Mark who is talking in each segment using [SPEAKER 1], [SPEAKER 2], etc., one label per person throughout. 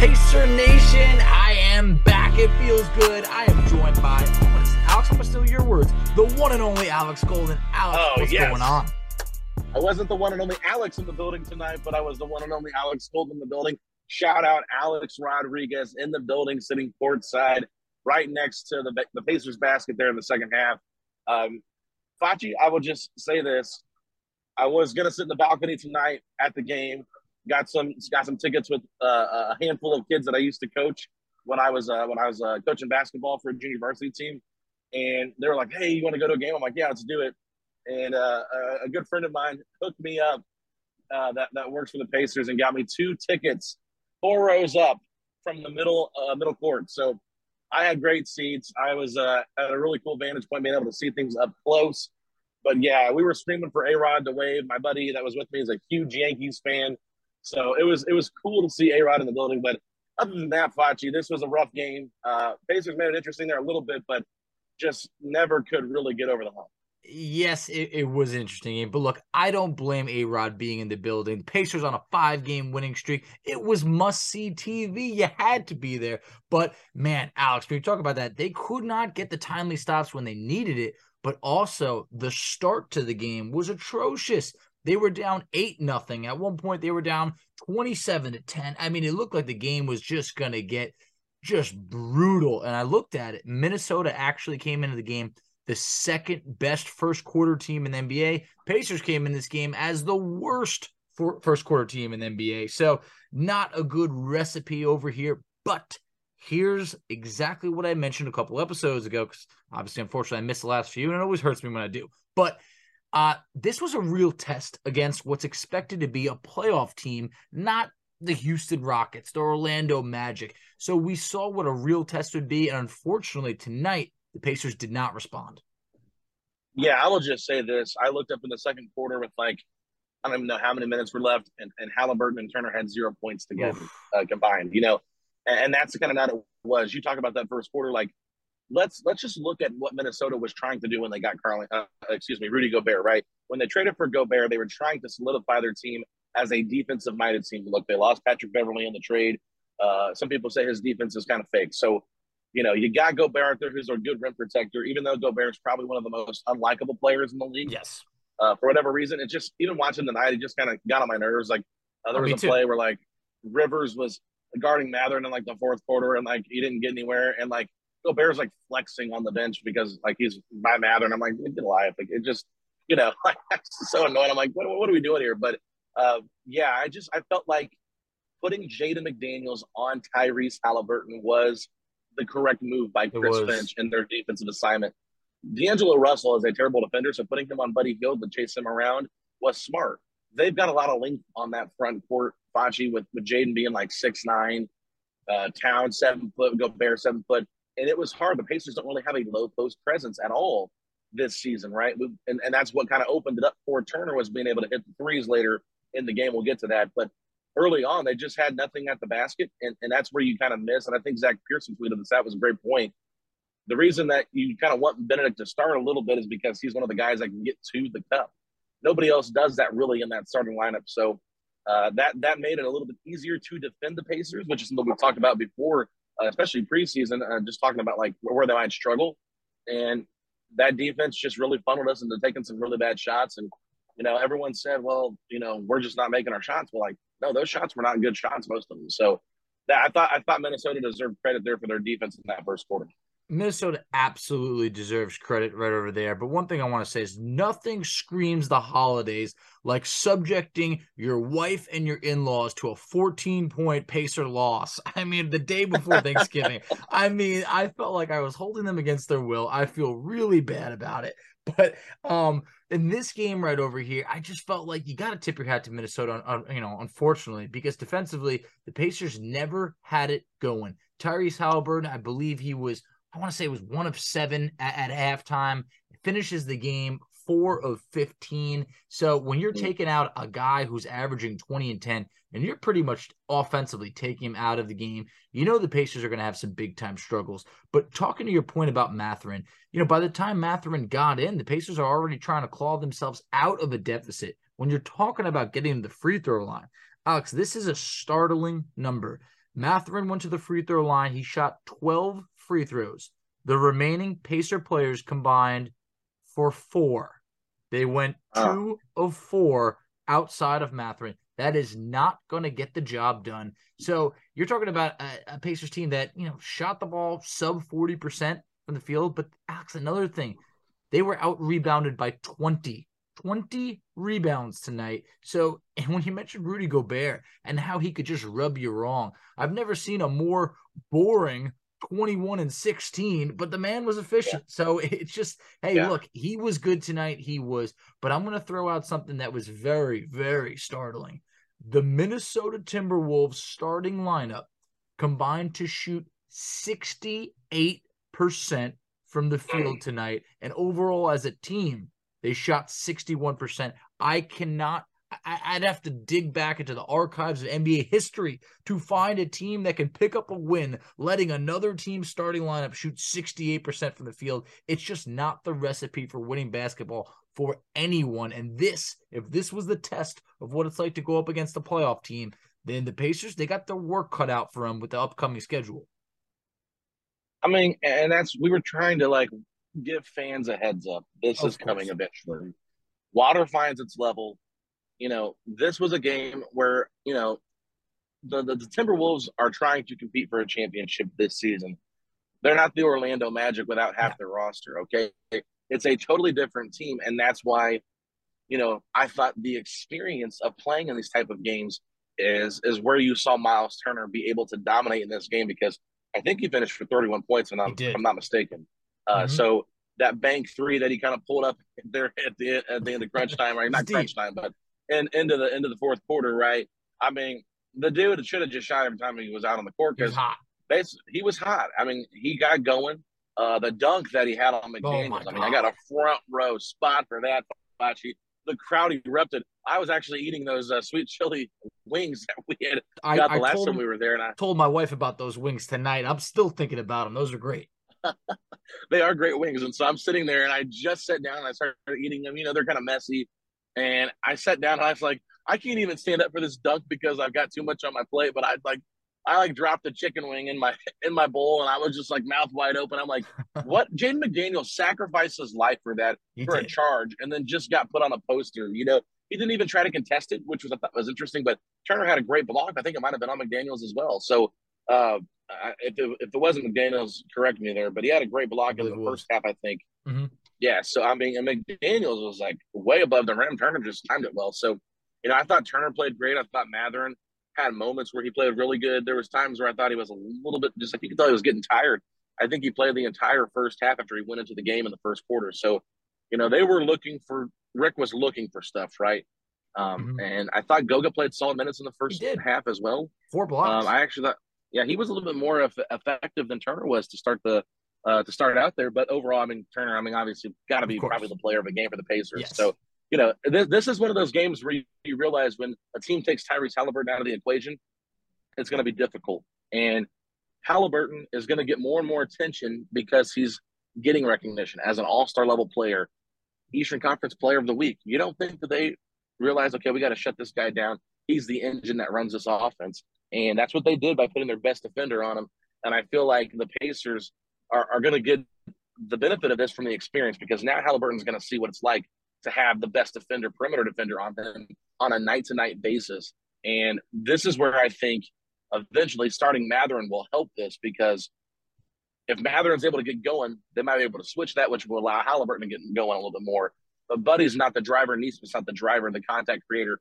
[SPEAKER 1] Pacer Nation, I am back. It feels good. I am joined by Alex. I'm gonna steal your words. The one and only Alex Golden. Alex,
[SPEAKER 2] Oh,
[SPEAKER 1] what's
[SPEAKER 2] yes.
[SPEAKER 1] going on?
[SPEAKER 2] I wasn't the one and only Alex in the building tonight, but I was the one and only Alex Golden in the building. Shout out Alex Rodriguez in the building, sitting courtside, right next to the the Pacers basket there in the second half. Um, Facci, I will just say this: I was gonna sit in the balcony tonight at the game. Got some got some tickets with uh, a handful of kids that I used to coach when I was uh, when I was uh, coaching basketball for a junior varsity team, and they were like, "Hey, you want to go to a game?" I'm like, "Yeah, let's do it." and uh, a- good friend of mine hooked me up uh, that that works for the Pacers and got me two tickets, four rows up from the middle uh, middle court. So I had great seats. I was at a really cool vantage point, being able to see things up close. But yeah, we were screaming for A Rod to wave. My buddy that was with me is a huge Yankees fan, so it was it was cool to see A Rod in the building. But other than that, Facci, this was a rough game. Uh, Pacers made it interesting there a little bit, but just never could really get over the hump.
[SPEAKER 1] Yes, it, it was an interesting game. But look, I don't blame A Rod being in the building. Pacers on a five game winning streak. It was must see TV. You had to be there. But man, Alex, you talk about that, they could not get the timely stops when they needed it. But also, the start to the game was atrocious. They were down 8 nothing. At one point, they were down 27 to 10. I mean, it looked like the game was just going to get just brutal. And I looked at it. Minnesota actually came into the game the second best first quarter team in the NBA. Pacers came in this game as the worst first quarter team in the NBA. So, not a good recipe over here. But here's exactly what I mentioned a couple episodes ago. Because obviously, unfortunately, I missed the last few, and it always hurts me when I do. But uh, this was a real test against what's expected to be a playoff team, not the Houston Rockets, the Orlando Magic. So we saw what a real test would be. And unfortunately, tonight, the Pacers did not respond.
[SPEAKER 2] Yeah, I will just say this. I looked up in the second quarter with like, I don't even know how many minutes were left, and, and Halliburton and Turner had zero points together uh, combined, you know, and, and that's the kind of night it was. You talk about that first quarter, like, let's let's just look at what Minnesota was trying to do when they got Carly, uh, excuse me, Rudy Gobert, right? When they traded for Gobert, they were trying to solidify their team as a defensive minded team. Look, they lost Patrick Beverley in the trade. Uh, some people say his defense is kind of fake. So you know, you got Gobert out there who's a good rim protector, even though Gobert is probably one of the most unlikable players in the league.
[SPEAKER 1] Yes.
[SPEAKER 2] Uh, for whatever reason, it just even watching tonight, it just kind of got on my nerves. Like uh, there
[SPEAKER 1] Oh,
[SPEAKER 2] was a
[SPEAKER 1] too.
[SPEAKER 2] play where like Rivers was guarding Mathurin in like the fourth quarter, and like he didn't get anywhere, and like Gobert's like flexing on the bench because like he's my by and I'm like, get alive! Like it just, you know, like that's so annoying. I'm like, what, what are we doing here? But uh, yeah, I just I felt like putting Jaden McDaniels on Tyrese Halliburton was the correct move by Chris Finch and their defensive assignment. D'Angelo Russell is a terrible defender, so putting him on Buddy Hield to chase him around was smart. They've got a lot of length on that front court. Facci with with Jaden being like six nine, uh, Town seven foot, Gobert seven foot, and it was hard. The Pacers don't really have a low post presence at all this season, right? And and that's what kind of opened it up for Turner was being able to hit the threes later in the game. We'll get to that, but early on they just had nothing at the basket, and, and that's where you kind of miss. And I think Zach Pearson tweeted this. That was a great point. The reason that you kind of want Bennedict to start a little bit is because he's one of the guys that can get to the cup. Nobody else does that really in that starting lineup. So uh, that that made it a little bit easier to defend the Pacers, which is something we've talked about before, especially preseason. Uh, just talking about like where they might struggle, and that defense just really funneled us into taking some really bad shots. And you know, everyone said, "Well, you know, we're just not making our shots." Well, like, no, those shots were not good shots, most of them. So that I thought I thought Minnesota deserved credit there for their defense in that first quarter.
[SPEAKER 1] Minnesota absolutely deserves credit right over there. But one thing I want to say is nothing screams the holidays like subjecting your wife and your in laws to a 14 point Pacer loss. I mean, the day before Thanksgiving. I mean, I felt like I was holding them against their will. I feel really bad about it. But um, in this game right over here, I just felt like you got to tip your hat to Minnesota, on, on, you know, unfortunately, because defensively, the Pacers never had it going. Tyrese Halliburton, I believe he was I want to say it was one of seven at, at halftime. Finishes the game four of 15. So when you're mm. taking out a guy who's averaging 20 and 10, and you're pretty much offensively taking him out of the game, you know the Pacers are going to have some big time struggles. But talking to your point about Mathurin, you know, by the time Mathurin got in, the Pacers are already trying to claw themselves out of a deficit. When you're talking about getting the free throw line, Alex, this is a startling number. Mathurin went to the free throw line. He shot 12 free throws. The remaining Pacer players combined for four. They went ah. two oh. of four outside of Mathurin. That is not going to get the job done. So you're talking about a, a, Pacers team that you know shot the ball sub forty percent from the field. But Alex, another thing, they were out rebounded by 20. 20 rebounds tonight. So, and when you mentioned Rudy Gobert and how he could just rub you wrong, I've never seen a more boring 21 and 16, but the man was efficient. Yeah. So it's just, hey, yeah. look, he was good tonight. He was, but I'm going to throw out something that was very, very startling. The Minnesota Timberwolves starting lineup combined to shoot 68% from the field tonight. And overall, as a team, they shot 61%. I cannot I, would have to dig back into the archives of NBA history to find a team that can pick up a win, letting another team starting lineup shoot 68% from the field. It's just not the recipe for winning basketball for anyone. And this, if this was the test of what it's like to go up against a playoff team, then the Pacers, they got their work cut out for them with the upcoming schedule.
[SPEAKER 2] I mean, and that's, we were trying to like give fans a heads up. This of is course. coming eventually. Water finds its level you know, this was a game where, you know, the, the, the Timberwolves are trying to compete for a championship this season. They're not the Orlando Magic without half their roster, okay? It's a totally different team. And that's why, you know, I thought the experience of playing in these type of games is is where you saw Myles Turner be able to dominate in this game because I think he finished for 31 points, and I'm, I'm not mistaken. Uh, mm-hmm. So that bank three that he kind of pulled up there at the at the end of crunch time, right? Not crunch time, but and into the into the fourth quarter, right? I mean, the dude should have just shot every time he was out on the court because he, he was hot. I mean, he got going. Uh, the dunk that he had on oh McDaniels. Oh I mean, I got a front row spot for that. The crowd erupted. I was actually eating those uh, sweet chili wings that we had I, got the I last time we were there, and I
[SPEAKER 1] told my wife about those wings tonight. I'm still thinking about them. Those are great.
[SPEAKER 2] they are great wings, and so I'm sitting there, and I just sat down and I started eating them. You know, they're kind of messy. And I sat down and I was like, I can't even stand up for this dunk because I've got too much on my plate. But I like, I like dropped a chicken wing in my in my bowl, and I was just like mouth wide open. I'm like, what? Jaden McDaniel sacrificed his life for that he for did. a charge, and then just got put on a poster. You know, he didn't even try to contest it, which was I thought was interesting. But Turner had a great block. I think it might have been on McDaniels as well. So uh, if it, if it wasn't McDaniels, correct me there. But he had a great block in the was. first half, I think. Mm-hmm. Yeah, so I mean, and McDaniels was like way above the rim. Turner just timed it well. So, you know, I thought Turner played great. I thought Mathurin had moments where he played really good. There was times where I thought he was a little bit just like you could tell he was getting tired. I think he played the entire first half after he went into the game in the first quarter. So, you know, they were looking for Rick was looking for stuff, right? Um, mm-hmm. And I thought Goga played solid minutes in the first half as well.
[SPEAKER 1] Four blocks.
[SPEAKER 2] Um, I actually thought, yeah, he was a little bit more effective than Turner was to start the uh, to start out there. But overall, I mean, Turner, I mean, obviously, got to be probably the player of the game for the Pacers. Yes. So, you know, this, this is one of those games where you, you realize when a team takes Tyrese Halliburton out of the equation, it's going to be difficult. And Halliburton is going to get more and more attention because he's getting recognition as an all star level player, Eastern Conference Player of the Week. You don't think that they realize, okay, we got to shut this guy down. He's the engine that runs this offense. And that's what they did by putting their best defender on him. And I feel like the Pacers are, are going to get the benefit of this from the experience because now Halliburton's going to see what it's like to have the best defender, perimeter defender on him on a night to night basis. And this is where I think eventually starting Mathurin will help this because if Mathurin's able to get going, they might be able to switch that, which will allow Halliburton to get going a little bit more. But Buddy's not the driver, Nesmith's not the driver, the contact creator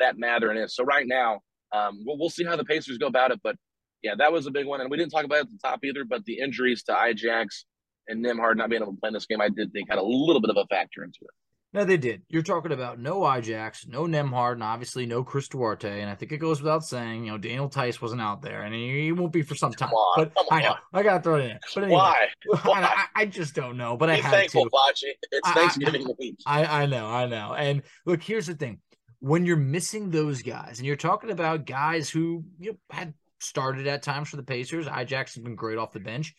[SPEAKER 2] that Mathurin is. So right now, um, we'll, we'll see how the Pacers go about it. But yeah, that was a big one. And we didn't talk about it at the top either, but the injuries to Ijax and Nembhard not being able to play in this game, I did think had a little bit of a factor into it.
[SPEAKER 1] No, they did. You're talking about no Ajax, no Nembhard, and obviously no Chris Duarte. And I think it goes without saying, you know, Daniel Theis wasn't out there, and he won't be for some time.
[SPEAKER 2] On,
[SPEAKER 1] but I know I got to throw it in. But anyway,
[SPEAKER 2] why? why?
[SPEAKER 1] I, I, just don't know. But Be I have
[SPEAKER 2] thankful,
[SPEAKER 1] to.
[SPEAKER 2] Facci. It's Thanksgiving week.
[SPEAKER 1] I, I know, I know. And look, here's the thing: when you're missing those guys, and you're talking about guys who you know, had started at times for the Pacers, Ijax has been great off the bench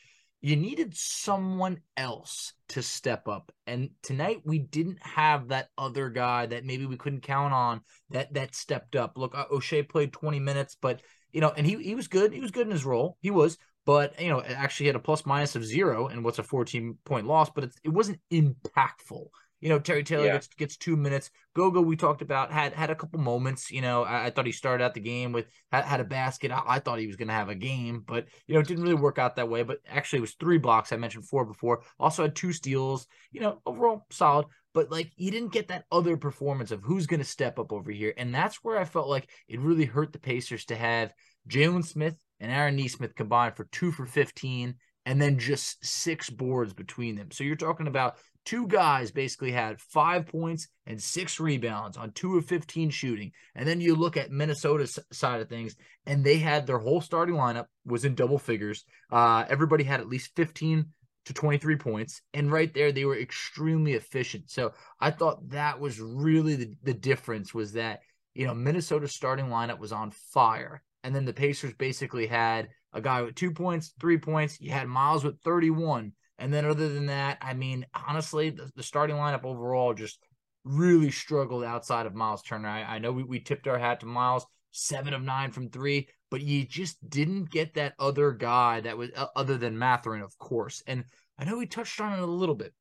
[SPEAKER 1] you needed someone else to step up. And tonight we didn't have that other guy that maybe we couldn't count on that that stepped up. Look, uh, Oshae played 20 minutes, but you know, and he he was good. He was good in his role. He was, but you know, actually had a plus minus of zero and what's a 14 point loss, but it, it wasn't impactful. You know, Terry Taylor yeah. gets gets two minutes. Goga, we talked about had had a couple moments. You know, I, I thought he started out the game with had, had a basket. I, I thought he was going to have a game, but you know, it didn't really work out that way. But actually, it was three blocks. I mentioned four before. Also had two steals. You know, overall solid. But like, you didn't get that other performance of who's going to step up over here, and that's where I felt like it really hurt the Pacers to have Jalen Smith and Aaron Nesmith combined for two for fifteen and then just six boards between them. So you're talking about two guys basically had five points and six rebounds on two of 15 shooting. And then you look at Minnesota's side of things, and they had their whole starting lineup was in double figures. Uh, everybody had at least 15 to 23 points. And right there, they were extremely efficient. So I thought that was really the, the difference was that, you know, Minnesota's starting lineup was on fire. And then the Pacers basically had a guy with two points, three points. You had Myles with 31 and then other than that, I mean, honestly, the, the starting lineup overall just really struggled outside of Myles Turner. I, I know we, we tipped our hat to Myles, seven of nine from three, but you just didn't get that other guy that was uh, other than Mathurin, of course. And I know we touched on it a little bit,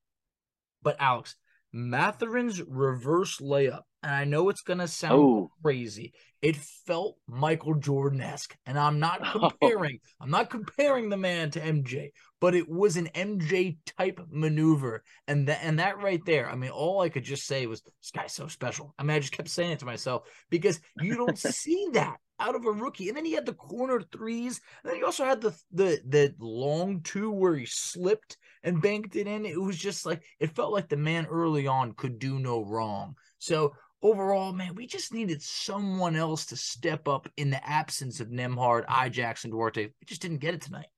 [SPEAKER 1] but Alex, Mathurin's reverse layup, and I know it's going to sound oh. crazy. It felt Michael Jordan esque, and I'm not comparing. Oh. I'm not comparing the man to MJ, but it was an MJ type maneuver, and that and that right there. I mean, all I could just say was, "This guy's so special." I mean, I just kept saying it to myself because you don't see that out of a rookie. And then he had the corner threes. And then he also had the the the long two where he slipped and banked it in. It was just like it felt like the man early on could do no wrong. So overall, man, we just needed someone else to step up in the absence of Nembhard, Ijax, and Duarte. We just didn't get it tonight.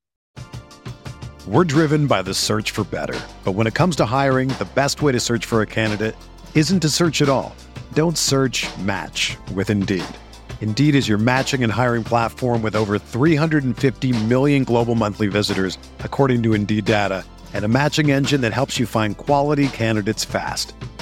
[SPEAKER 3] We're driven by the search for better. But when it comes to hiring, the best way to search for a candidate isn't to search at all. Don't search match with Indeed. Indeed is your matching and hiring platform with over 350 million global monthly visitors, according to Indeed data, and a matching engine that helps you find quality candidates fast.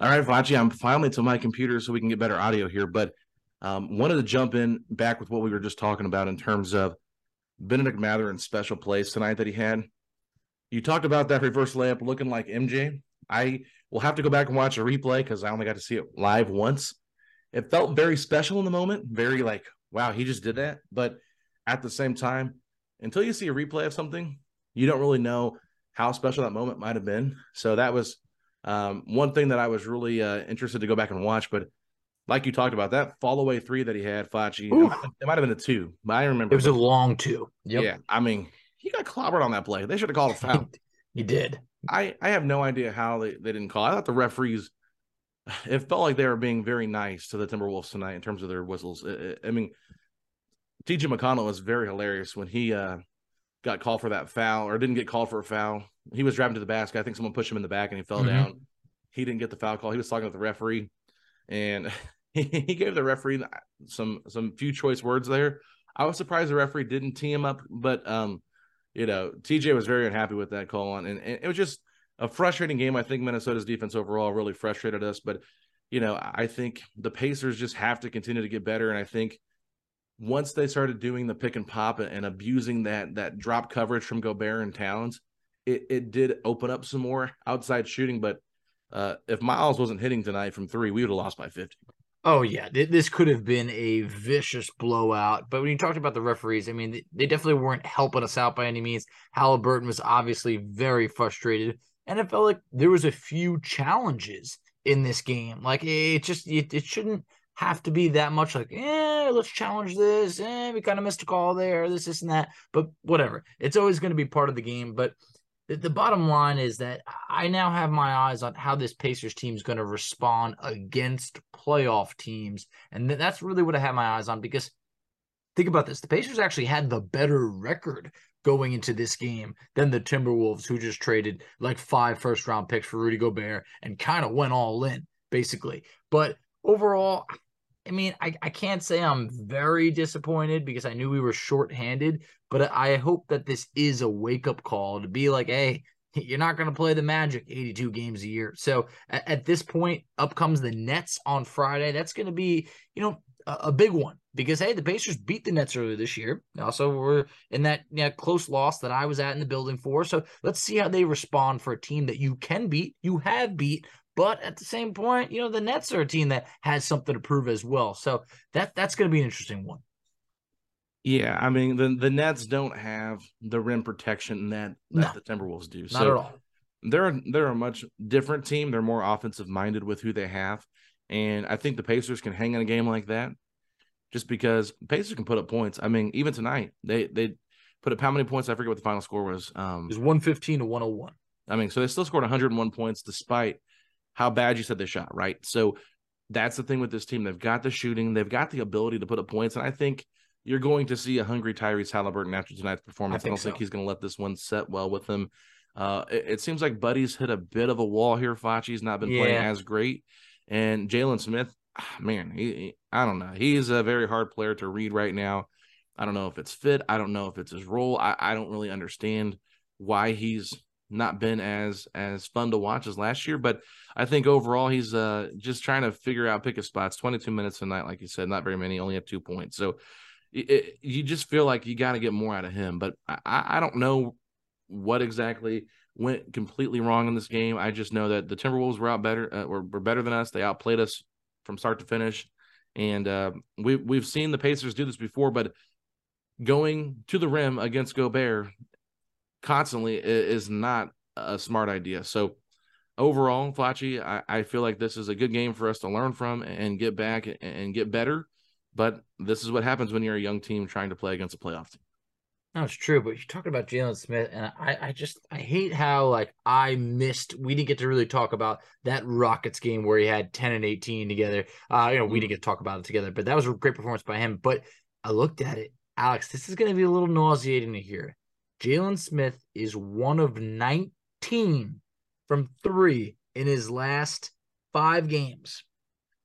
[SPEAKER 4] All right, Facci, I'm finally to my computer so we can get better audio here, but um, wanted to jump in back with what we were just talking about in terms of Bennedict Mathurin's special plays tonight that he had. You talked about that reverse layup looking like MJ. I will have to go back and watch a replay because I only got to see it live once. It felt very special in the moment, very like, wow, he just did that. But at the same time, until you see a replay of something, you don't really know how special that moment might have been. So that was um, one thing that I was really uh, interested to go back and watch, but like you talked about, that fall away three that he had, Facci, it might, it might, have been a two, but I remember
[SPEAKER 1] it was a long two.
[SPEAKER 4] Yep. Yeah, I mean, he got clobbered on that play. They should have called a foul.
[SPEAKER 1] he did.
[SPEAKER 4] I I have no idea how they, they didn't call. I thought the referees. It felt like they were being very nice to the Timberwolves tonight in terms of their whistles. I mean, TJ McConnell was very hilarious when he uh, got called for that foul or didn't get called for a foul. He was driving to the basket. I think someone pushed him in the back and he fell mm-hmm. down. He didn't get the foul call. He was talking with the referee, and he gave the referee some some few choice words there. I was surprised the referee didn't tee him up, but um, you know, TJ was very unhappy with that call, and, and it was just a frustrating game. I think Minnesota's defense overall really frustrated us, but you know, I think the Pacers just have to continue to get better, and I think once they started doing the pick and pop and abusing that that drop coverage from Gobert and Towns, it, it did open up some more outside shooting. But uh, if Myles wasn't hitting tonight from three, we would have lost by 50.
[SPEAKER 1] Oh, yeah. This could have been a vicious blowout. But when you talked about the referees, I mean, they definitely weren't helping us out by any means. Halliburton was obviously very frustrated. And it felt like there was a few challenges in this game. Like it just it, it shouldn't have to be that much like, eh, let's challenge this. Eh, we kind of missed a call there, this, this, and that. But whatever. It's always going to be part of the game. But the, the bottom line is that I now have my eyes on how this Pacers team is going to respond against playoff teams. And th- that's really what I have my eyes on because think about this the Pacers actually had the better record going into this game than the Timberwolves, who just traded like five first round picks for Rudy Gobert and kind of went all in, basically. But overall, I mean, I, I can't say I'm very disappointed because I knew we were shorthanded, but I hope that this is a wake up call to be like, hey, you're not going to play the Magic 82 games a year. So at, at, this point, up comes the Nets on Friday. That's going to be, you know, a, a, big one because hey, the Pacers beat the Nets earlier this year. Also, we're in that you know, close loss that I was at in the building for. So let's see how they respond for a team that you can beat, you have beat, but at the same point, you know, the Nets are a team that has something to prove as well. So that that's going to be an interesting one.
[SPEAKER 4] Yeah, I mean the the Nets don't have the rim protection that, that no, the Timberwolves do.
[SPEAKER 1] Not at all.
[SPEAKER 4] They're they're a much different team. They're more offensive minded with who they have, and I think the Pacers can hang in a game like that, just because Pacers can put up points. I mean, even tonight they they put up how many points? I forget what the final score was. Um,
[SPEAKER 1] it was one fifteen to one hundred one.
[SPEAKER 4] I mean, so they still scored 101 points despite how bad you said they shot, right? So that's the thing with this team. They've got the shooting, they've got the ability to put up points. And I think you're going to see a hungry Tyrese Halliburton after tonight's performance. I, I don't so. think he's going to let this one set well with him. Uh, it, it, seems like Buddy's hit a bit of a wall here. Facci's not been yeah. playing as great. And Jalen Smith, ah, man, he, he, I don't know. He's a very hard player to read right now. I don't know if it's fit. I don't know if it's his role. I, I don't really understand why he's not been as as fun to watch as last year. But I think overall he's uh just trying to figure out pick his spots. Twenty two minutes a night, like you said, not very many. Only have two points, so it, you just feel like you got to get more out of him. But I, I don't know what exactly went completely wrong in this game. I just know that the Timberwolves were out better, uh, were, were better than us. They outplayed us from start to finish, and uh, we we've seen the Pacers do this before, but going to the rim against Gobert constantly is not a smart idea. So overall, Facci, I, I feel like this is a good game for us to learn from and get back and get better. But this is what happens when you're a young team trying to play against a playoff team.
[SPEAKER 1] No, it's true, but you're talking about Jalen Smith, and I, I just I hate how like I missed. We didn't get to really talk about that Rockets game where he had 10 and 18 together. Uh, you know, we didn't get to talk about it together, but that was a great performance by him. But I looked at it, Alex. This is going to be a little nauseating to hear. Jalen Smith is one of 19 from three in his last five games.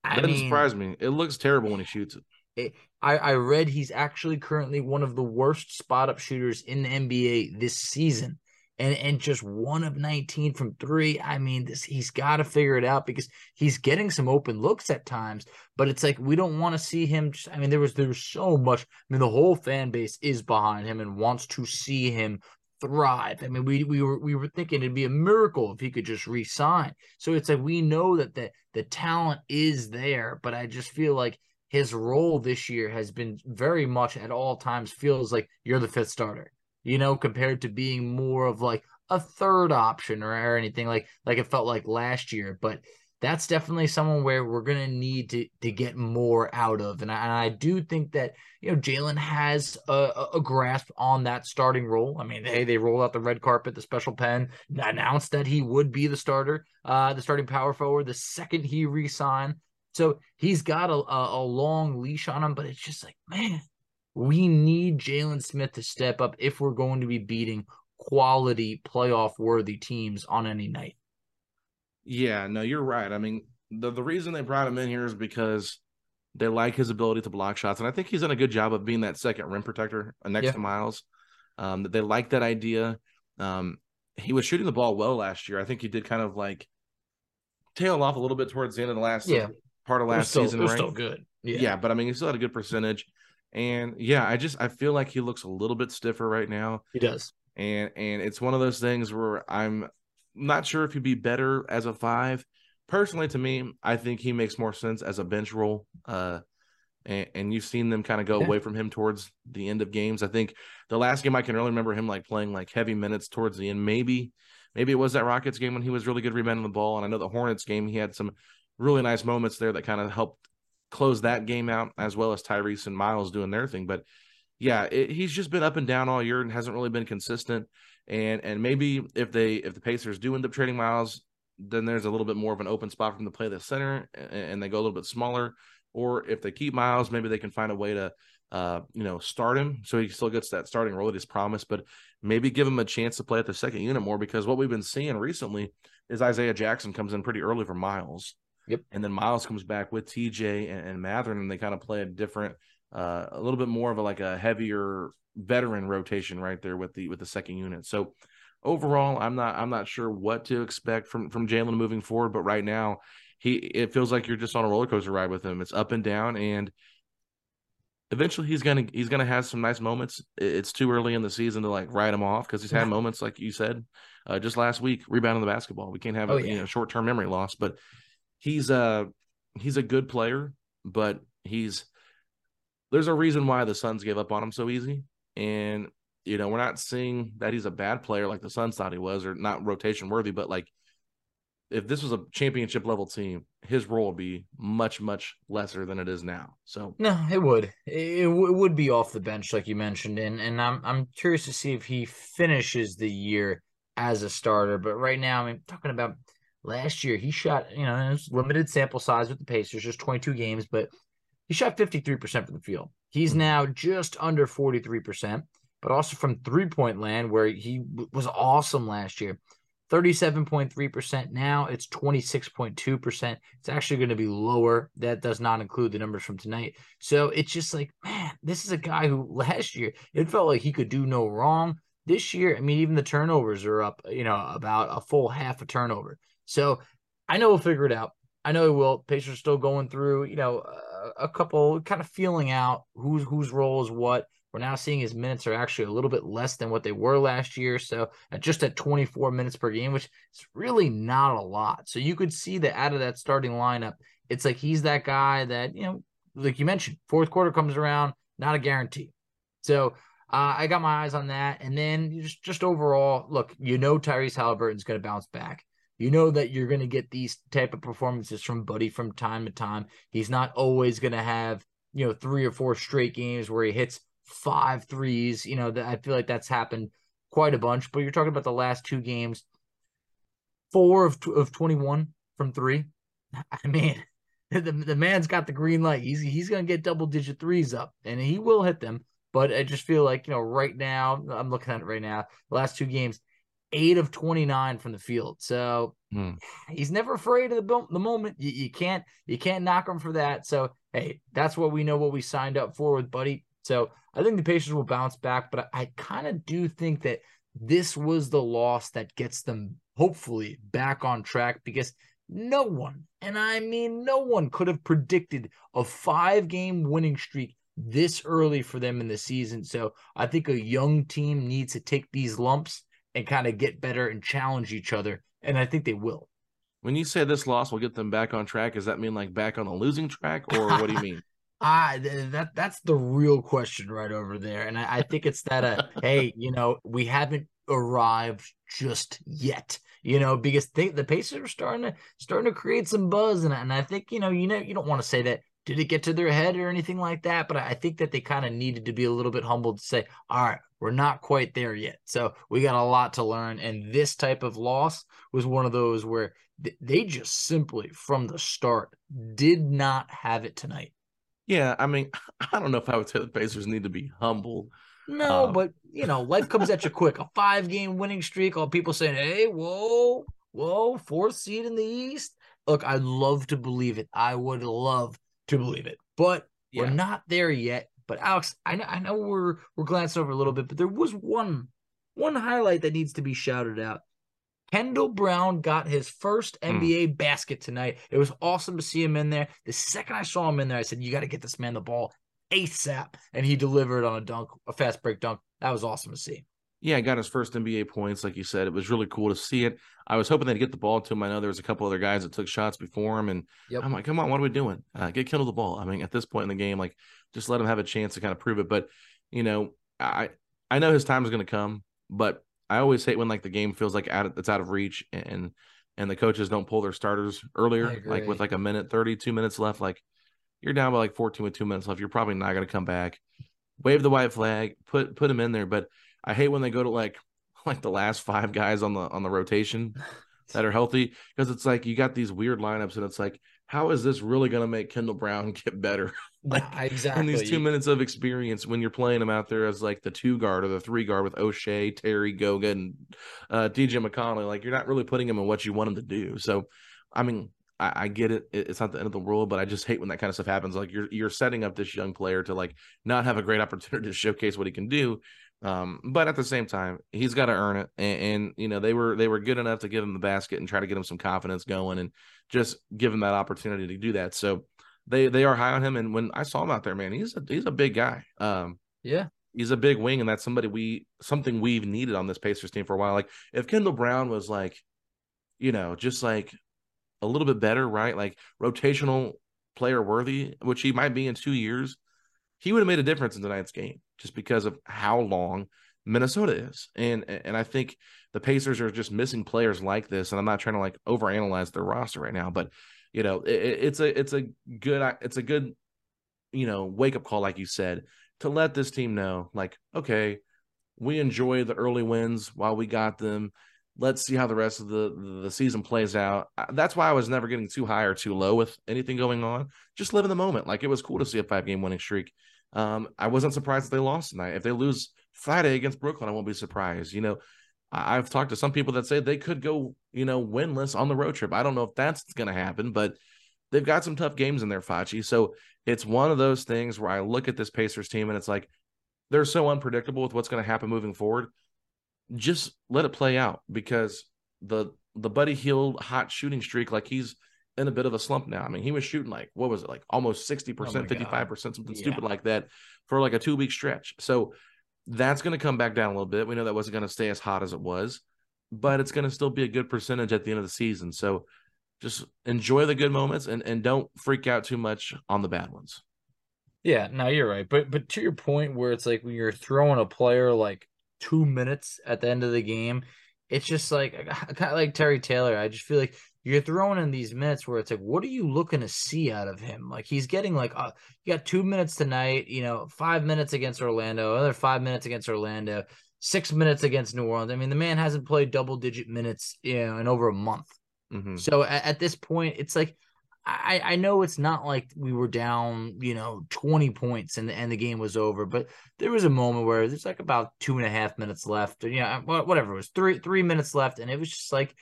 [SPEAKER 4] I that doesn't surprise me. It looks terrible when he shoots it.
[SPEAKER 1] it I, I read he's actually currently one of the worst spot up shooters in the NBA this season and and just one of 19 from three. I mean, this he's got to figure it out because he's getting some open looks at times, but it's like we don't want to see him. Just, I mean, there was there was so much. I mean, the whole fan base is behind him and wants to see him thrive. I mean, we we were we were thinking it'd be a miracle if he could just resign. So it's like we know that the the talent is there, but I just feel like his role this year has been very much at all times feels like you're the fifth starter you know, compared to being more of like a third option or, or anything like like it felt like last year. But that's definitely someone where we're gonna need to to get more out of, and I, and I do think that you know Jalen has a, a, grasp on that starting role. I mean, they they rolled out the red carpet, the special pen, announced that he would be the starter, uh, the starting power forward the second he re-signed. So he's got a, a, a long leash on him, but it's just like, man, we need Jalen Smith to step up if we're going to be beating quality playoff worthy teams on any night.
[SPEAKER 4] Yeah, no, you're right. I mean, the, the reason they brought him in here is because they like his ability to block shots. And I think he's done a good job of being that second rim protector next yeah. to Myles. Um, they like that idea. Um, he was shooting the ball well last year. I think he did kind of like tail off a little bit towards the end of the last
[SPEAKER 1] yeah.
[SPEAKER 4] part of last
[SPEAKER 1] still,
[SPEAKER 4] season. Right?
[SPEAKER 1] still good. Yeah.
[SPEAKER 4] yeah, but I mean, he still had a good percentage. And yeah, I just I feel like he looks a little bit stiffer right now.
[SPEAKER 1] He does.
[SPEAKER 4] And and it's one of those things where I'm not sure if he'd be better as a five. Personally, to me, I think he makes more sense as a bench role. Uh and, and you've seen them kind of go yeah. away from him towards the end of games. I think the last game I can really remember him like playing like heavy minutes towards the end. Maybe, maybe it was that Rockets game when he was really good rebounding the ball. And I know the Hornets game, he had some really nice moments there that kind of helped close that game out, as well as Tyrese and Myles doing their thing. But yeah, it, he's just been up and down all year and hasn't really been consistent. And and maybe if they if the Pacers do end up trading Myles, then there's a little bit more of an open spot for him to play the center, and, and they go a little bit smaller. Or if they keep Myles, maybe they can find a way to uh, you know, start him so he still gets that starting role that he's promised, but maybe give him a chance to play at the second unit more because what we've been seeing recently is Isaiah Jackson comes in pretty early for Myles.
[SPEAKER 1] Yep.
[SPEAKER 4] And then Myles comes back with TJ and, and Mathurin, and they kind of play a different, uh, a little bit more of a like a heavier veteran rotation right there with the with the second unit. So overall, I'm not I'm not sure what to expect from from Jalen moving forward, but right now he it feels like you're just on a roller coaster ride with him. It's up and down, and eventually he's gonna he's gonna have some nice moments. It's too early in the season to like write him off because he's had moments like you said, uh, just last week rebounding the basketball. We can't have oh, a yeah. you know, short term memory loss, but he's a he's a good player, but he's there's a reason why the Suns gave up on him so easy. And you know, we're not seeing that he's a bad player like the Suns thought he was, or not rotation worthy, but like if this was a championship level team, his role would be much, much lesser than it is now. So
[SPEAKER 1] no, it would. It, it, would be off the bench, like you mentioned, and and I'm I'm curious to see if he finishes the year as a starter. But right now, I mean, talking about last year he shot, you know, limited sample size with the Pacers, just 22 games, but he shot 53% from the field. He's hmm. now just under 43%, but also from three point land where he was awesome last year. 37.3% now, it's 26.2%. It's actually going to be lower. That does not include the numbers from tonight. So it's just like, man, this is a guy who last year it felt like he could do no wrong this year, I mean, even the turnovers are up, you know, about a full half a turnover. So I know we'll figure it out. I know we will. Pacers still going through, you know, a, a couple kind of feeling out who's whose role is what. We're now seeing his minutes are actually a little bit less than what they were last year. So at just at 24 minutes per game, which is really not a lot. So you could see that out of that starting lineup, it's like he's that guy that, you know, like you mentioned, fourth quarter comes around, not a guarantee. So uh, I got my eyes on that. And then just, just overall, look, you know Tyrese Halliburton's going to bounce back. You know that you're going to get these type of performances from Buddy from time to time. He's not always going to have, you know, three or four straight games where he hits five threes. You know, that I feel like that's happened quite a bunch. But you're talking about the last two games, four of of 21 from three. I mean, the, the man's got the green light. He's he's gonna get double digit threes up, and he will hit them. But I just feel like you know, right now, I'm looking at it right now. The last two games, eight of 29 from the field. So hmm. he's never afraid of the the moment. You, you can't you can't knock him for that. So hey, that's what we know what we signed up for with Buddy. So I think the Pacers will bounce back, but I, I kind of do think that this was the loss that gets them hopefully back on track because no one, and I mean no one, could have predicted a five game winning streak this early for them in the season. So I think a young team needs to take these lumps and kind of get better and challenge each other. And I think they will.
[SPEAKER 4] When you say this loss will get them back on track, does that mean like back on a losing track, or what do you mean?
[SPEAKER 1] Ah, that that's the real question right over there, and I, I think it's that. Uh, hey, you know, we haven't arrived just yet, you know, because they, the Pacers are starting to starting to create some buzz, and and I think you know, you know, you don't want to say that did it get to their head or anything like that, but I think that they kind of needed to be a little bit humble to say, all right, we're not quite there yet, so we got a lot to learn, and this type of loss was one of those where they just simply from the start did not have it tonight
[SPEAKER 4] yeah, I mean, I don't know if I would say the Pacers need to be humble.
[SPEAKER 1] No, um, but you know, life comes at you quick. A five game winning streak, all people saying, Hey, whoa, whoa, fourth seed in the East. Look, I'd love to believe it. I would love to believe it, but yeah. we're not there yet. But Alex, I know, I know we're we're glancing over a little bit, but there was one one highlight that needs to be shouted out. Kendall Brown got his first NBA mm. basket tonight. It was awesome to see him in there. The second I saw him in there, I said, You got to get this man the ball ASAP. And he delivered on a dunk, a fast break dunk. That was awesome to see.
[SPEAKER 4] Yeah, got his first NBA points, like you said. It was really cool to see it. I was hoping they'd get the ball to him. I know there was a couple other guys that took shots before him, and yep. I'm like, come on, what are we doing? Uh, get Kendall the ball. I mean, at this point in the game, like, just let him have a chance to kind of prove it. But you know, I I know his time is going to come, but I always hate when like the game feels like out it's out of reach and and the coaches don't pull their starters earlier, like with like a minute, 32 minutes left. Like you're down by like 14 with two minutes left. You're probably not going to come back. Wave the white flag, put put him in there. But I hate when they go to like like the last five guys on the on the rotation that are healthy because it's like you got these weird lineups and it's like how is this really going to make Kendall Brown get better?
[SPEAKER 1] like exactly.
[SPEAKER 4] In these two minutes of experience, when you're playing him out there as like the two guard or the three guard with Oshae, Terry, Goga, and uh, TJ McConnell, like you're not really putting him in what you want him to do. So, I mean, I, I, get it. It's not the end of the world, but I just hate when that kind of stuff happens. Like you're you're setting up this young player to like not have a great opportunity to showcase what he can do. Um, but at the same time, he's got to earn it. And, and, you know, they were they were good enough to give him the basket and try to get him some confidence going. And just give him that opportunity to do that. So they they are high on him. And when I saw him out there, man, he's a he's a big guy. Um,
[SPEAKER 1] yeah,
[SPEAKER 4] he's a big wing, and that's somebody we something we've needed on this Pacers team for a while. Like if Kendall Brown was like, you know, just like a little bit better, right? Like rotational player worthy, which he might be in two years, he would have made a difference in tonight's game just because of how long Minnesota is. And and I think the Pacers are just missing players like this. And I'm not trying to like overanalyze their roster right now, but you know, it, it's a it's a good it's a good you know wake up call, like you said, to let this team know, like, okay, we enjoy the early wins while we got them. Let's see how the rest of the the season plays out. That's why I was never getting too high or too low with anything going on. Just live in the moment. Like it was cool to see a five game winning streak. Um, I wasn't surprised that they lost tonight. If they lose Friday against Brooklyn, I won't be surprised. You know, I've talked to some people that say they could go, you know, winless on the road trip. I don't know if that's going to happen, but they've got some tough games in there, Facci. So it's one of those things where I look at this Pacers team and it's like they're so unpredictable with what's going to happen moving forward. Just let it play out because the the Buddy Hield hot shooting streak, like he's in a bit of a slump now. I mean, he was shooting like what was it, like almost 60%, 55%, something
[SPEAKER 1] Yeah.
[SPEAKER 4] stupid like that for like a two week stretch. So that's going to come back down a little bit. We know that wasn't going to stay as hot as it was, but it's going to still be a good percentage at the end of the season. So just enjoy the good moments and, and don't freak out too much on the bad ones.
[SPEAKER 1] Yeah, no, you're right. But but to your point where it's like when you're throwing a player like two minutes at the end of the game, it's just like kind of like Terry Taylor. I just feel like you're throwing in these minutes where it's like, what are you looking to see out of him? Like he's getting like uh, you got two minutes tonight, you know, five minutes against Orlando, another five minutes against Orlando, six minutes against New Orleans. I mean, the man hasn't played double digit minutes, you know, in over a month.
[SPEAKER 4] Mhm.
[SPEAKER 1] So at, at this point, it's like I, I know it's not like we were down, you know, 20 points and the, and the game was over, but there was a moment where there's like about two and a half minutes left, or, you know, uh, whatever it was, three three minutes left, and it was just like,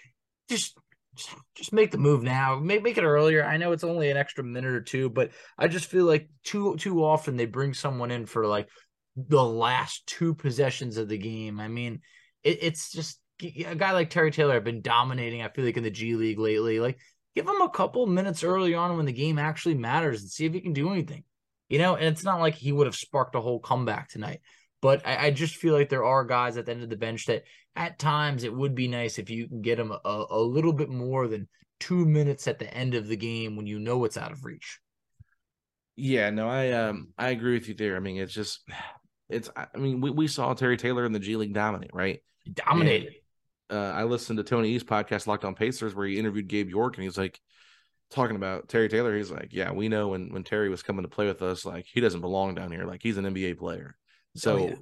[SPEAKER 1] just just, just make the move now, make make it earlier. I know it's only an extra minute or two, but I just feel like too too often they bring someone in for like the last two possessions of the game. I mean, it, it's just a guy like Terry Taylor have been dominating. I feel like in the G League lately, like give him a couple minutes early on when the game actually matters and see if he can do anything. You know, and it's not like he would have sparked a whole comeback tonight. But I, I just feel like there are guys at the end of the bench that at times it would be nice if you can get them a, a little bit more than two minutes at the end of the game when you know it's out of reach.
[SPEAKER 4] Yeah, no, I um I agree with you there. I mean, it's just it's I mean, we, we saw Terry Taylor in the G League dominate, right?
[SPEAKER 1] Dominated.
[SPEAKER 4] Uh, I listened to Tony East podcast Locked on Pacers where he interviewed Gabe York and he's like talking about Terry Taylor. He's like, yeah, we know when when Terry was coming to play with us, like he doesn't belong down here. Like he's an NBA player. So,
[SPEAKER 1] Oh, yeah.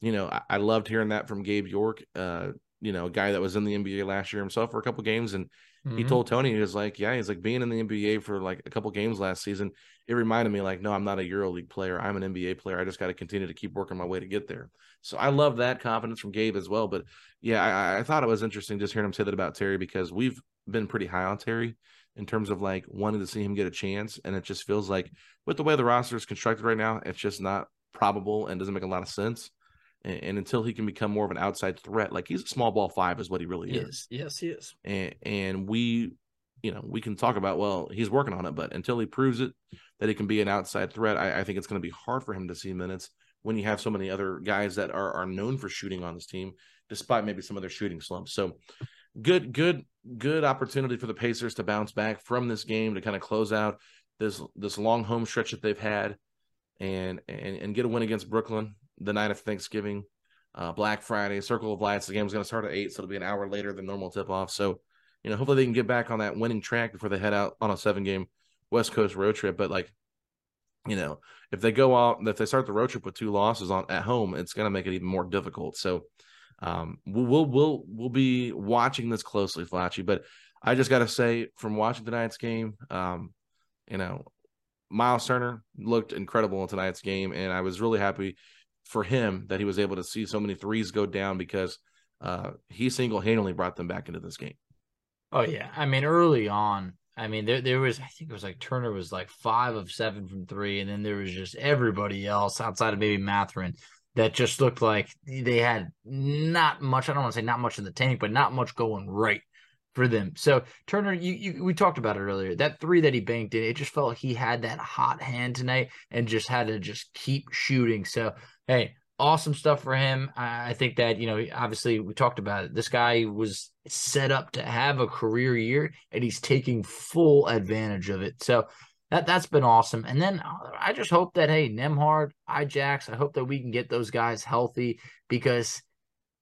[SPEAKER 4] you know, I, I loved hearing that from Gabe York. Uh, you know, a guy that was in the NBA last year himself for a couple games, and he
[SPEAKER 1] Mhm.
[SPEAKER 4] told Tony he was like, yeah, he's like being in the NBA for like a couple games last season. It reminded me like, no, I'm not a EuroLeague player. I'm an NBA player. I just got to continue to keep working my way to get there. So I love that confidence from Gabe as well. But yeah, I, I thought it was interesting just hearing him say that about Terry because we've been pretty high on Terry in terms of like wanting to see him get a chance, and it just feels like with the way the roster is constructed right now, it's just not probable and doesn't make a lot of sense. And, and until he can become more of an outside threat, like he's a small ball five, is what he really is.
[SPEAKER 1] Yes, yes, he is.
[SPEAKER 4] and and we you know we can talk about well he's working on it but until he proves it that he can be an outside threat i, I think it's going to be hard for him to see minutes when you have so many other guys that are, are known for shooting on this team despite maybe some of their shooting slumps. So good good good opportunity for the pacers to bounce back from this game to kind of close out this this long home stretch that they've had and and, and get a win against brooklyn the night of thanksgiving uh, Black Friday, Circle of Lights. The game's going to start at eight, so it'll be an hour later than normal tip off. So, you know, hopefully they can get back on that winning track before they head out on a seven game West Coast road trip. But like, you know, if they go out, if they start the road trip with two losses on at home, it's going to make it even more difficult. So, um, we'll we'll we'll, be watching this closely, Facci. But I just got to say, from watching tonight's game, um, you know, Myles Turner looked incredible in tonight's game, and I was really happy for him that he was able to see so many threes go down because uh, he single handedly brought them back into this game.
[SPEAKER 1] Oh yeah, I mean early on, I mean there there was I think it was like Turner was like five of seven from three, and then there was just everybody else outside of maybe Mathurin that just looked like they had not much. I don't want to say not much in the tank, but not much going right for them. So Turner, you, you we talked about it earlier. That three that he banked in, it just felt like he had that hot hand tonight and just had to just keep shooting. So hey, awesome stuff for him. I, think that you know, obviously we talked about it. This guy was set up to have a career year, and he's taking full advantage of it. So. That, that's been awesome. And then uh, I just hope that, hey, Nembhard, Ijax, I hope that we can get those guys healthy because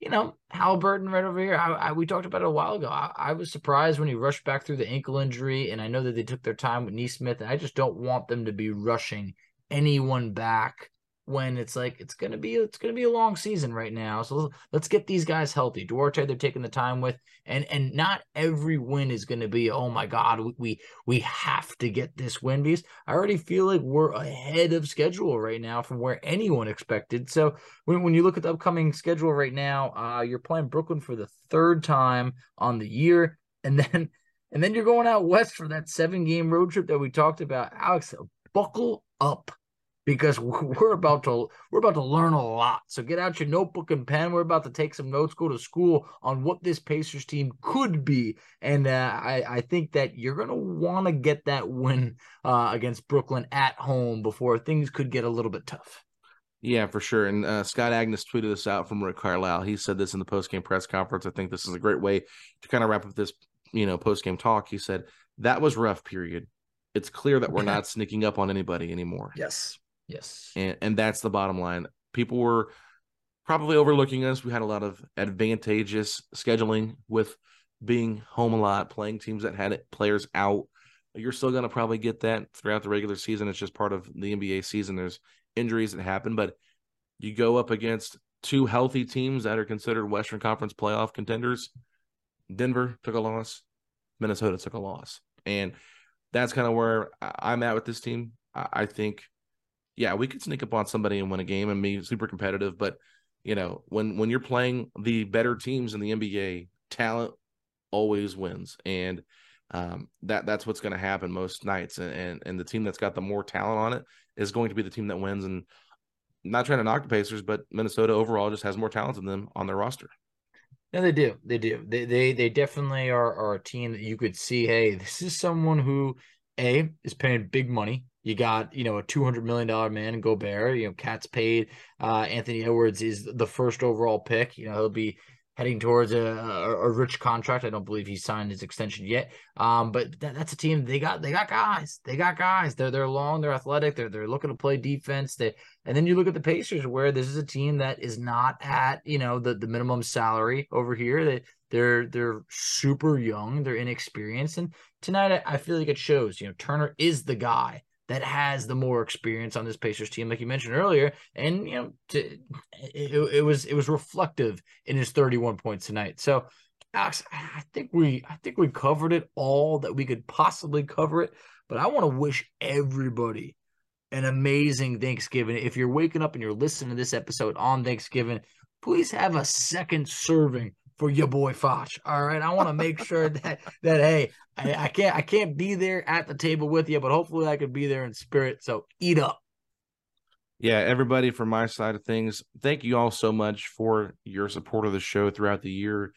[SPEAKER 1] you know, Halliburton right over here. I, I we talked about it a while ago. I, I was surprised when he rushed back through the ankle injury, and I know that they took their time with Nesmith, and I just don't want them to be rushing anyone back when it's like it's gonna be it's gonna be a long season right now. So let's get these guys healthy. Duarte, they're taking the time with, and and not every win is gonna be oh my god we we, have to get this win because I already feel like we're ahead of schedule right now from where anyone expected. So when, when you look at the upcoming schedule right now, uh, you're playing Brooklyn for the third time on the year, and then and then you're going out west for that seven game road trip that we talked about. Alex, buckle up because we're about to we're about to learn a lot. So get out your notebook and pen. We're about to take some notes, go to school on what this Pacers team could be, and uh, I I think that you're gonna want to get that win uh, against Brooklyn at home before things could get a little bit tough.
[SPEAKER 4] Yeah, for sure. And uh, Scott Agness tweeted this out from Rick Carlisle. He said this in the post game press conference. I think this is a great way to kind of wrap up this, you know, post game talk. He said that was rough. Period. It's clear that we're not sneaking up on anybody anymore.
[SPEAKER 1] Yes. Yes.
[SPEAKER 4] And and that's the bottom line. People were probably overlooking us. We had a lot of advantageous scheduling with being home a lot, playing teams that had players out. You're still going to probably get that throughout the regular season. It's just part of the NBA season. There's injuries that happen, but you go up against two healthy teams that are considered Western Conference playoff contenders. Denver took a loss, Minnesota took a loss. And that's kind of where I'm at with this team. I think, yeah, we could sneak up on somebody and win a game and be super competitive, but you know, when when you're playing the better teams in the NBA, talent always wins, and um, that that's what's going to happen most nights. And, and and the team that's got the more talent on it is going to be the team that wins. And not trying to knock the Pacers, but Minnesota overall just has more talent than them on their roster.
[SPEAKER 1] No, they do. They do. They they they definitely are, are a team that you could see. Hey, this is someone who a is paying big money. You got you know a two hundred million dollar man Gobert. You know, KAT's paid. Uh, Anthony Edwards is the first overall pick. You know, he'll be heading towards a, a, a, rich contract. I don't believe he signed his extension yet. Um, but that, that's a team they got they got guys. They got guys. They're they're long, they're athletic, they're they're looking to play defense. They and then you look at the Pacers where this is a team that is not at, you know, the, the minimum salary over here. They they're they're super young, they're inexperienced. And tonight I, I feel like it shows, you know, Turner is the guy that has the more experience on this Pacers team, like you mentioned earlier, and you know, to, it, it, was it was reflective in his 31 points tonight. So, Alex, I think we I think we covered it all that we could possibly cover it. But I want to wish everybody an amazing Thanksgiving. If you're waking up and you're listening to this episode on Thanksgiving, please have a second serving for your boy Foch. All right. I want to make sure that that hey, I, I, can't I can't be there at the table with you, but hopefully I could be there in spirit. So eat up.
[SPEAKER 4] Yeah, everybody from my side of things, thank you all so much for your support of the show throughout the year.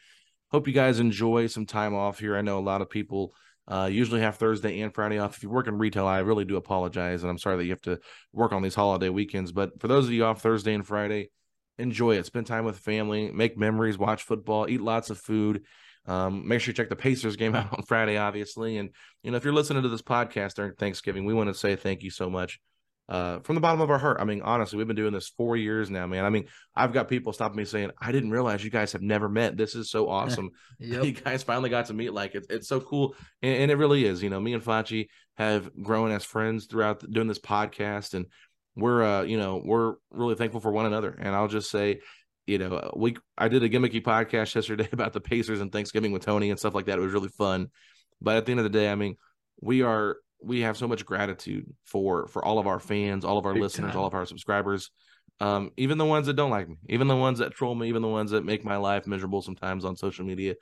[SPEAKER 4] Hope you guys enjoy some time off here. I know a lot of people uh, usually have Thursday and Friday off. If you work in retail, I really do apologize, and I'm sorry that you have to work on these holiday weekends. But for those of you off Thursday and Friday, enjoy it. Spend time with family, make memories, watch football, eat lots of food. Um, make sure you check the Pacers game out on Friday, obviously. And you know, if you're listening to this podcast during Thanksgiving, we want to say thank you so much uh, from the bottom of our heart. I mean, honestly, we've been doing this four years now, man. I mean, I've got people stopping me saying, "I didn't realize you guys have never met. This is so awesome. yep. You guys finally got to meet. Like, it's it's so cool, and, and, it really is. You know, me and Facci have grown as friends throughout the, doing this podcast, and we're uh you know we're really thankful for one another. And i'll just say you know we i did a gimmicky podcast yesterday about the pacers and thanksgiving with tony and stuff like that. It was really fun. But at the end of the day i mean we are we have so much gratitude for for all of our fans all of our Big listeners time. all of our subscribers um even the ones that don't like me even the ones that troll me even the ones that make my life miserable sometimes on social media.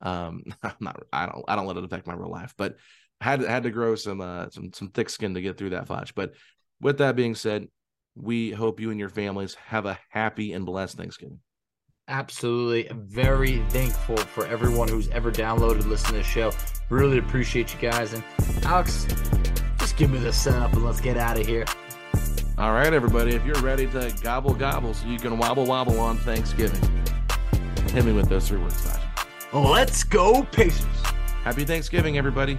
[SPEAKER 4] Um i'm not i don't i don't let it affect my real life but had had to grow some uh some some thick skin to get through that flash. But with that being said, we hope you and your families have a happy and blessed Thanksgiving.
[SPEAKER 1] Absolutely. Very thankful for everyone who's ever downloaded, listened to the show. Really appreciate you guys. And Alex, just give me the setup and let's get out of here.
[SPEAKER 4] All right, everybody. If you're ready to gobble gobble so you can wobble wobble on Thanksgiving, hit me with those three words, Todd.
[SPEAKER 1] Let's go, Pacers.
[SPEAKER 4] Happy Thanksgiving, everybody